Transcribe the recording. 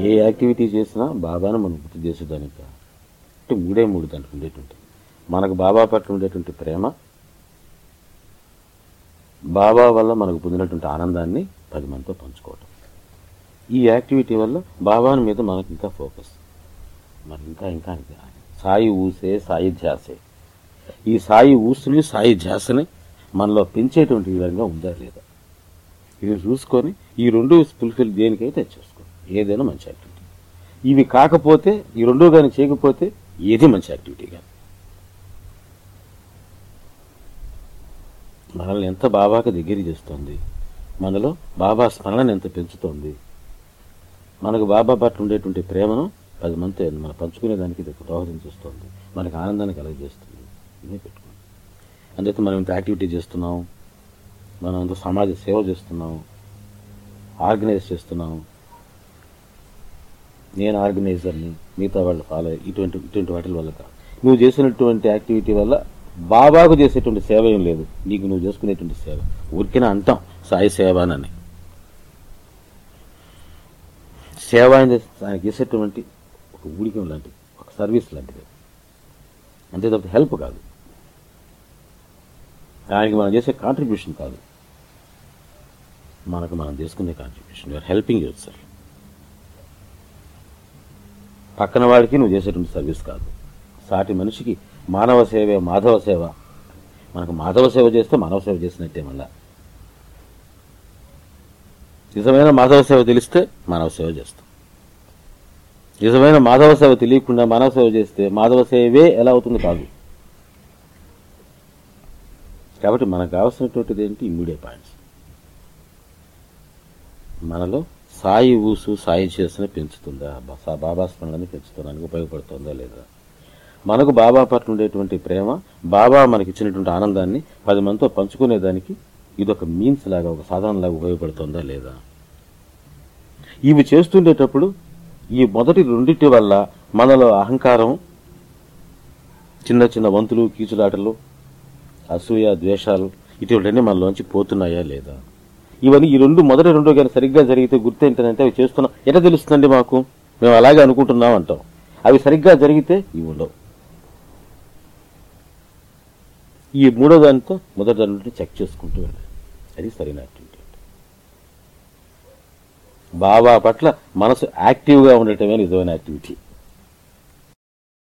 ఏ activity చేసినా బాబాను మనం గుర్తు చేసేదానికి. అంటే మూడే మూడు దాంట్లో ఉండేటువంటి. మనకు బాబా పట్ల ఉండేటువంటి ప్రేమ బాబా వల్ల మనకు పొందినటువంటి ఆనందాన్ని పది మందితో పంచుకోవటం. ఈ యాక్టివిటీ వల్ల బాబాని మీద మనకు ఇంకా ఫోకస్. మరి ఇంకా ఇంకా ఇంకా. సాయి ఊసే సాయి ధ్యాసే. ఈ సాయి ఊసుని సాయి ధ్యాసని మనలో పెంచేటువంటి విధంగా ఉందా లేదా? ఇది చూసుకొని ఈ రెండు ఫుల్ఫిల్ దేనికైతే చేసుకోండి ఏదైనా మంచి యాక్టివిటీ ఇవి కాకపోతే ఈ రెండు కానీ చేయకపోతే ఏది మంచి యాక్టివిటీ కాదు. మనల్ని ఎంత బాబాకి దగ్గర చేస్తుంది? మనలో బాబా స్మరణను ఎంత పెంచుతోంది? మనకు బాబా పట్ల ఉండేటువంటి ప్రేమను పది మంది మనం పంచుకునే దానికి ఇది దోహదం చేస్తుంది. మనకు ఆనందాన్ని కలగజేస్తుంది. ఇదే పెట్టుకోండి. అందుకే మనం ఇంత యాక్టివిటీ చేస్తున్నాం. మనం అంత సమాజ సేవ చేస్తున్నాం. ఆర్గనైజ్ చేస్తున్నాం. నేను ఆర్గనైజర్ని మిగతా వాళ్ళు ఫాలో ఇటువంటి ఇటువంటి వాటి వల్ల కాదు. నువ్వు చేసినటువంటి యాక్టివిటీ వల్ల బాబాకు చేసేటువంటి సేవ ఏం లేదు. నీకు నువ్వు చేసుకునేటువంటి సేవ. ఊరికిన అంటాం సాయి సేవ అని సేవ అనేది ఆయనకి చేసేటువంటి ఒక ఊడికం లాంటిది ఒక సర్వీస్ లాంటిది. అంతే తప్ప హెల్ప్ కాదు. ఆయనకి మనం చేసే కాంట్రిబ్యూషన్ కాదు. మనకు మనం చేసుకునే contribution you're helping yourself పక్కన వాడికి నువ్వు చేసేటువంటి సర్వీస్ కాదు. సాటి మనిషికి మానవ సేవే మాధవ సేవ. మనకు మాధవ సేవ చేస్తే మానవ సేవ చేసినట్టే మళ్ళా. నిజమైన మాధవ సేవ తెలిస్తే మానవ సేవ చేస్తాం. నిజమైన మాధవ సేవ తెలియకుండా మానవ సేవ చేస్తే మాధవ సేవే ఎలా అవుతుంది కాదు. కాబట్టి మనకు కావాల్సినటువంటిది ఏంటి? ఇమ్మీడియట్ పాయింట్స్ మనలో సాయి ఊసు సాయి చేసిన పెంచుతుందా? బాబా స్మరణని పెంచుతున్నానికి ఉపయోగపడుతుందా లేదా? మనకు బాబా పట్ల ఉండేటువంటి ప్రేమ బాబా మనకి ఇచ్చినటువంటి ఆనందాన్ని పది మందితో పంచుకునేదానికి ఇది ఒక మీన్స్ లాగా ఒక సాధనలాగా ఉపయోగపడుతుందా లేదా? ఇవి చేస్తుండేటప్పుడు ఈ మొదటి రెండింటి వల్ల మనలో అహంకారం చిన్న చిన్న వంతులు కీచులాటలు అసూయ ద్వేషాలు ఇటువంటివన్నీ మనలోంచి పోతున్నాయా లేదా? ఇవన్నీ ఈ రెండు మొదటి రెండు కానీ సరిగ్గా జరిగితే గుర్తు ఏంటంటే అవి చేస్తున్నాం. ఎట్లా తెలుస్తుందండి మాకు? మేము అలాగే అనుకుంటున్నాం అంటాం. అవి సరిగ్గా జరిగితే ఇవి ఉండవు. ఈ మూడో దానితో మొదటి దాని నుండి చెక్ చేసుకుంటూ వెళ్ళాలి. అది సరైన బాబా పట్ల మనసు యాక్టివ్గా ఉండటమే నిజమైన యాక్టివిటీ.